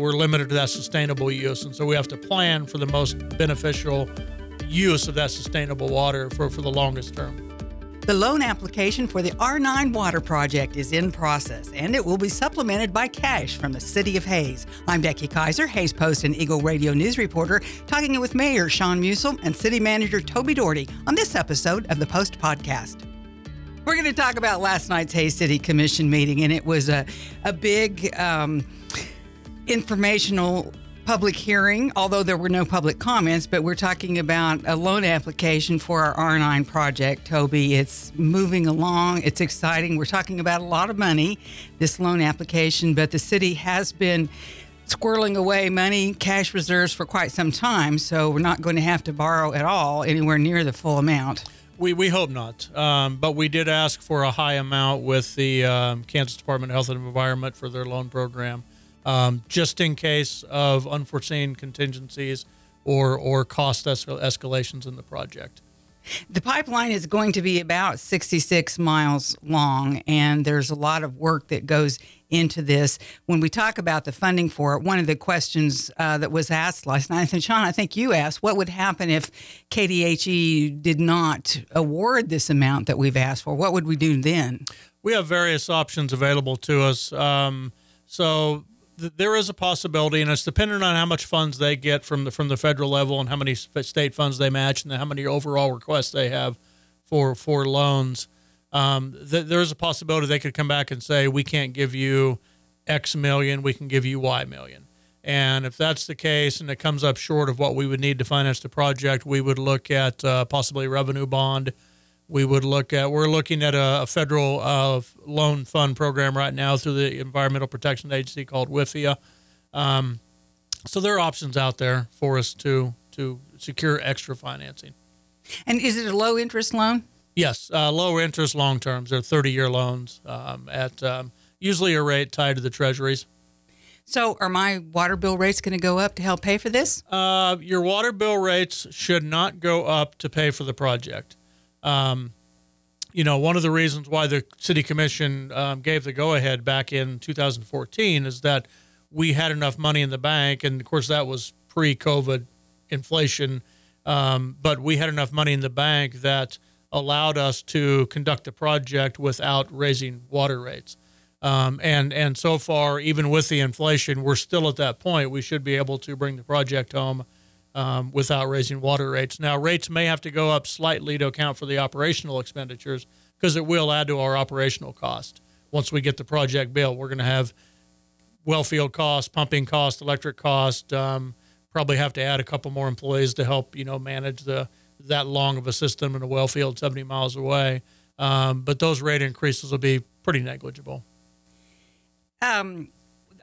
We're limited to that sustainable use, and so we have to plan for the most beneficial use of that sustainable water for, for the longest term. The loan application for the R9 Water Project is in process, and it will be supplemented by cash from the City of Hays. I'm Becky Kiser, Hays Post and Eagle Radio News reporter, talking with Mayor Shaun Musil and City Manager Toby Dougherty on this episode of the Post Podcast. We're going to talk about last night's Hays City Commission meeting, and it was a, a big um, informational public hearing, although there were no public comments, but we're talking about a loan application for our R9 project, Toby. It's moving along, it's exciting. We're talking about a lot of money, this loan application, but the city has been squirreling away money, cash reserves for quite some time, so we're not going to have to borrow at all anywhere near the full amount. We, we hope not, um, but we did ask for a high amount with the um, Kansas Department of Health and Environment for their loan program um, just in case of unforeseen contingencies or or cost es- escalations in the project. The pipeline is going to be about 66 miles long, and there's a lot of work that goes into this. When we talk about the funding for it, one of the questions uh, that was asked last night, and Shaun, I think you asked, what would happen if KDHE did not award this amount that we've asked for? What would we do then? We have various options available to us. Um, so there is a possibility, and it's dependent on how much funds they get from the from the federal level and how many state funds they match, and how many overall requests they have for for loans. Um, th- there is a possibility they could come back and say we can't give you X million, we can give you Y million. And if that's the case, and it comes up short of what we would need to finance the project, we would look at uh, possibly revenue bond we would look at. We're looking at a, a federal uh, loan fund program right now through the Environmental Protection Agency called WIFIA. Um, so there are options out there for us to to secure extra financing. And is it a low interest loan? Yes, uh, low interest long terms. They're 30 year loans um, at um, usually a rate tied to the treasuries. So, are my water bill rates going to go up to help pay for this? Uh, your water bill rates should not go up to pay for the project. Um, you know, one of the reasons why the city commission um, gave the go ahead back in 2014 is that we had enough money in the bank, and of course that was pre-COVID inflation, um, but we had enough money in the bank that allowed us to conduct the project without raising water rates. Um, and and so far, even with the inflation, we're still at that point. We should be able to bring the project home um, without raising water rates. Now, rates may have to go up slightly to account for the operational expenditures because it will add to our operational cost. Once we get the project built, we're going to have well field cost, pumping cost, electric cost. Um, probably have to add a couple more employees to help you know manage the that long of a system in a well field 70 miles away. Um, but those rate increases will be pretty negligible. Um,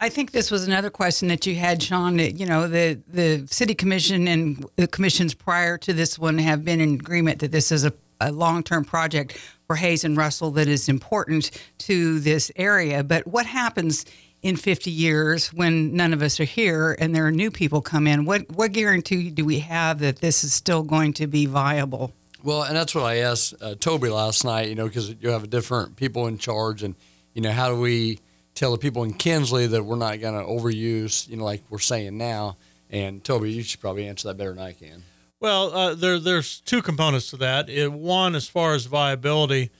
I think this was another question that you had, Shaun. That, you know, the the city commission and the commissions prior to this one have been in agreement that this is a, a long term project for Hays and Russell that is important to this area. But what happens in 50 years when none of us are here and there are new people come in? What what guarantee do we have that this is still going to be viable? Well, and that's what I asked uh, Toby last night. You know, because you have different people in charge, and you know, how do we tell the people in Kinsley that we're not going to overuse, you know, like we're saying now. And Toby, you should probably answer that better than I can. Well, uh, there, there's two components to that. It, one, as far as viability,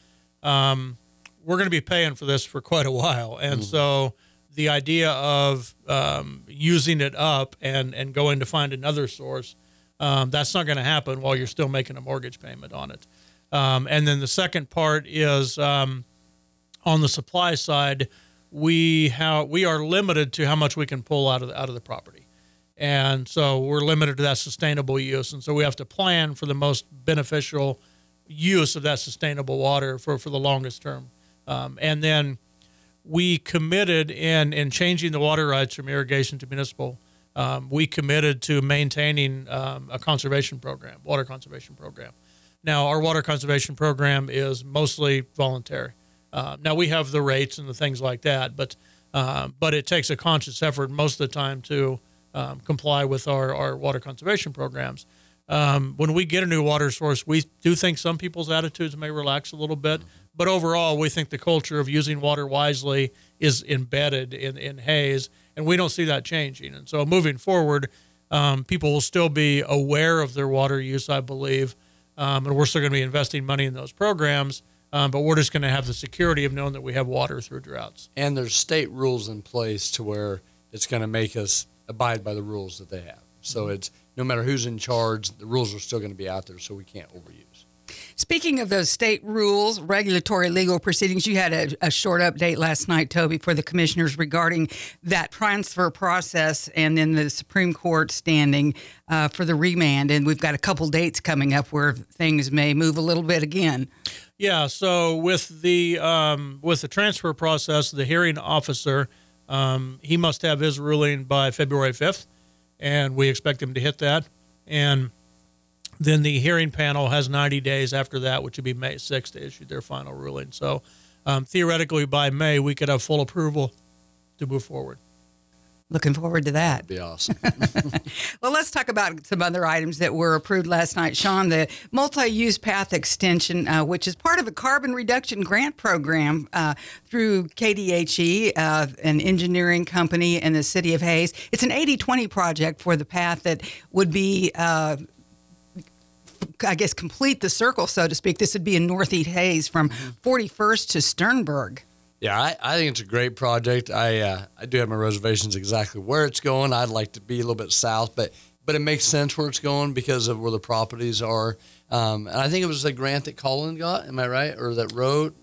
um, we're going to be paying for this for quite a while, and mm-hmm. so the idea of um, using it up and and going to find another source, um, that's not going to happen while you're still making a mortgage payment on it. Um, and then the second part is um, on the supply side we have we are limited to how much we can pull out of the, out of the property, and so we're limited to that sustainable use, and so we have to plan for the most beneficial use of that sustainable water for for the longest term, um, and then we committed in in changing the water rights from irrigation to municipal. Um, we committed to maintaining um, a conservation program, water conservation program. Now, our water conservation program is mostly voluntary. Uh, now we have the rates and the things like that, but uh, but it takes a conscious effort most of the time to um, comply with our, our water conservation programs. Um, when we get a new water source, we do think some people's attitudes may relax a little bit, but overall, we think the culture of using water wisely is embedded in, in Hays, and we don't see that changing. And so moving forward, um, people will still be aware of their water use, I believe, um, and we're still going to be investing money in those programs. Um, but we're just going to have the security of knowing that we have water through droughts. And there's state rules in place to where it's going to make us abide by the rules that they have. So it's no matter who's in charge, the rules are still going to be out there, so we can't overuse. Speaking of those state rules, regulatory legal proceedings, you had a, a, short update last night, Toby, for the commissioners regarding that transfer process and then the Supreme Court standing uh, for the remand. And we've got a couple dates coming up where things may move a little bit again. Yeah. So with the um, with the transfer process, the hearing officer um, he must have his ruling by February fifth, and we expect him to hit that. And then the hearing panel has 90 days after that, which would be May 6th, to issue their final ruling. So um, theoretically, by May, we could have full approval to move forward. Looking forward to that. That'd be awesome. well, let's talk about some other items that were approved last night. Shaun, the multi use path extension, uh, which is part of a carbon reduction grant program uh, through KDHE, uh, an engineering company in the city of Hays. It's an 80 20 project for the path that would be uh, I guess, complete the circle, so to speak, this would be in Northeast Hays from 41st to Sternberg. Yeah, I, I think it's a great project. I uh, I do have my reservations exactly where it's going. I'd like to be a little bit south, but but it makes sense where it's going because of where the properties are. Um, and I think it was a grant that Colin got. Am I right? Or that road?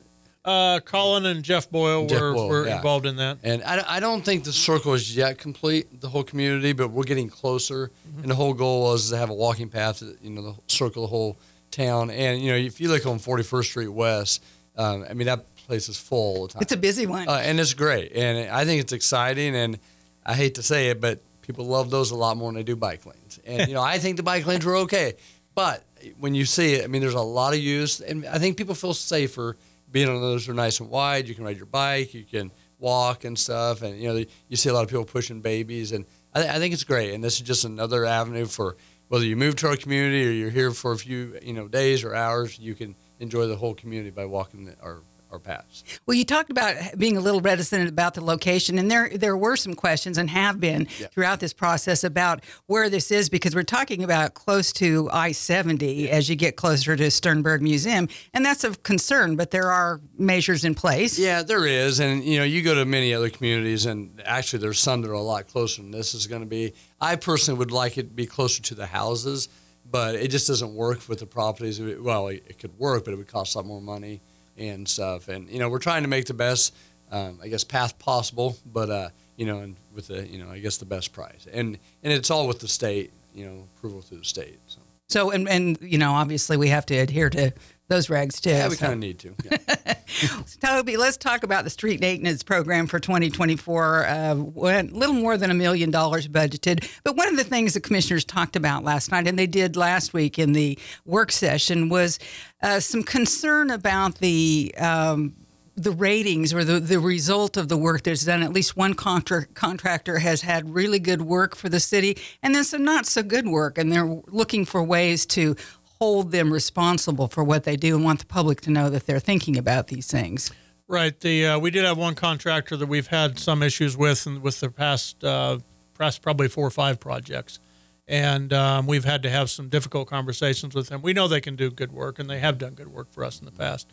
Uh, Colin and Jeff Boyle Jeff were, Boyle, were yeah. involved in that. And I, I don't think the circle is yet complete, the whole community, but we're getting closer. And the whole goal was to have a walking path, that, you know, the circle the whole town. And you know, if you look on 41st Street West, um, I mean that place is full all the time. It's a busy one. uh, and it's great, and I think it's exciting. And I hate to say it, but people love those a lot more than they do bike lanes. And you know, I think the bike lanes were okay, but when you see it, I mean, there's a lot of use, and I think people feel safer being on those. Are nice and wide. You can ride your bike, you can walk and stuff, and you know, you see a lot of people pushing babies, and I, th- I think it's great. And this is just another avenue for whether you move to our community or you're here for a few you know days or hours, you can enjoy the whole community by walking the, our our paths. Well, you talked about being a little reticent about the location, and there there were some questions and have been Yeah. throughout this process about where this is because we're talking about close to I seventy as you get closer to Sternberg Museum, and that's of concern. But there are measures in place. Yeah, there is, and you know, you go to many other communities, and actually, there's some that are a lot closer than this is going to be. I personally would like it to be closer to the houses, but it just doesn't work with the properties. Well, it it could work, but it would cost a lot more money and stuff. And you know, we're trying to make the best, um, I guess, path possible, but uh, you know, and with the you know, I guess the best price, and and it's all with the state, you know, approval through the state. So So, and and you know, obviously, we have to adhere to those regs too. yeah, we So- kind of need to. Yeah. Toby, let's talk about the street maintenance program for 2024. Uh, a little more than a million dollars budgeted. But one of the things the commissioners talked about last night, and they did last week in the work session, was uh, some concern about the. Um, the ratings or the, the result of the work that's done. At least one contra- contractor has had really good work for the city, and then some not so good work. And they're looking for ways to hold them responsible for what they do and want the public to know that they're thinking about these things. Right. The uh, we did have one contractor that we've had some issues with, and with the past, uh, past probably four or five projects, and um, we've had to have some difficult conversations with them. We know they can do good work, and they have done good work for us in the past.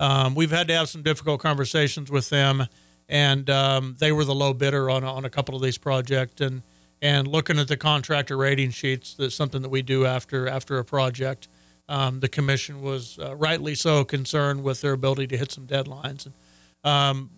Um, we've had to have some difficult conversations with them, and um, they were the low bidder on on a couple of these projects, and and looking at the contractor rating sheets, that's something that we do after after a project. Um, the commission was uh, rightly so concerned with their ability to hit some deadlines. And, um,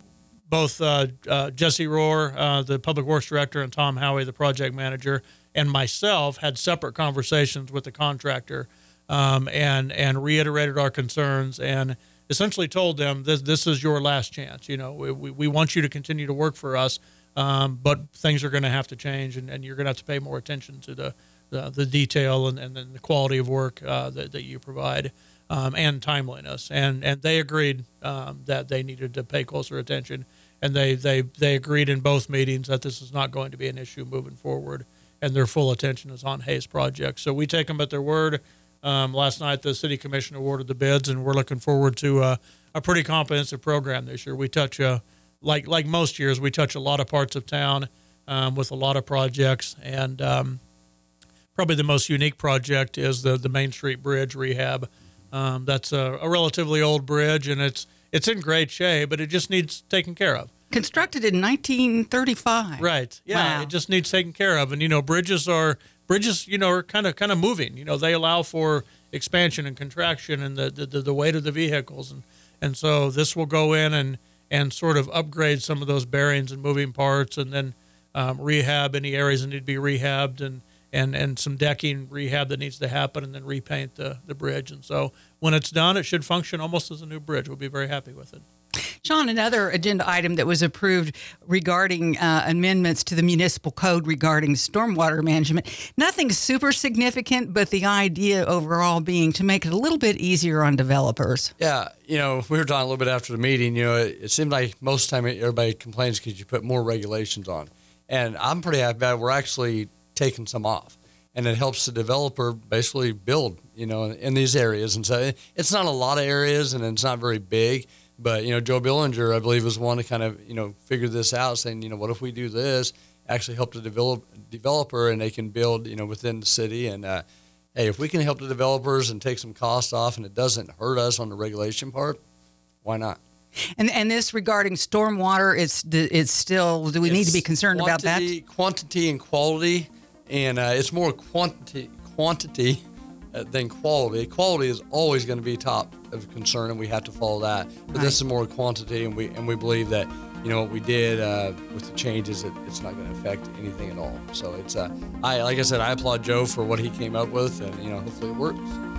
both uh, uh, Jesse Rohr, uh, the public works director, and Tom Howie, the project manager, and myself had separate conversations with the contractor um, and and reiterated our concerns and essentially told them this this is your last chance. You know, we, we, we want you to continue to work for us, um, but things are going to have to change, and, and you're going to have to pay more attention to the the, the detail and, and the quality of work uh, that, that you provide um, and timeliness. And and they agreed um, that they needed to pay closer attention, and they, they they agreed in both meetings that this is not going to be an issue moving forward, and their full attention is on Hays project. So we take them at their word. Um, last night, the city commission awarded the bids, and we're looking forward to uh, a pretty comprehensive program this year. We touch, uh, like like most years, we touch a lot of parts of town. um, with a lot of projects, and um, probably the most unique project is the the Main Street Bridge rehab. Um, that's a, a relatively old bridge, and it's it's in great shape, but it just needs taken care of. Constructed in 1935. Right. Yeah. Wow. It just needs taken care of. And you know, bridges are bridges. You know, are kind of kind of moving. You know, they allow for expansion and contraction and the the, the weight of the vehicles, and and so this will go in and and sort of upgrade some of those bearings and moving parts, and then um, rehab any areas that need to be rehabbed, and and and some decking rehab that needs to happen, and then repaint the the bridge. And so when it's done, it should function almost as a new bridge. We'll be very happy with it. Shaun, another agenda item that was approved regarding uh, amendments to the municipal code regarding stormwater management. Nothing super significant, but the idea overall being to make it a little bit easier on developers. Yeah, you know, we were talking a little bit after the meeting. You know, it, it seemed like most of the time everybody complains because you put more regulations on, and I'm pretty happy it. We're actually taking some off, and it helps the developer basically build. You know, in, in these areas, and so it's not a lot of areas, and it's not very big. But you know, Joe Billinger, I believe, was one to kind of you know figure this out, saying, you know, what if we do this? Actually, help the develop developer, and they can build, you know, within the city. And uh, hey, if we can help the developers and take some costs off, and it doesn't hurt us on the regulation part, why not? And and this regarding stormwater, it's it's still. Do we need to be It's concerned about that? quantity- Quantity and quality, and uh, it's more quantity quantity uh, than quality. Quality is always going to be top of concern, and we have to follow that. But this is more quantity, and we and we believe that you know what we did uh, with the changes, it, it's not going to affect anything at all. So it's uh, I like I said, I applaud Joe for what he came up with, and you know hopefully it works.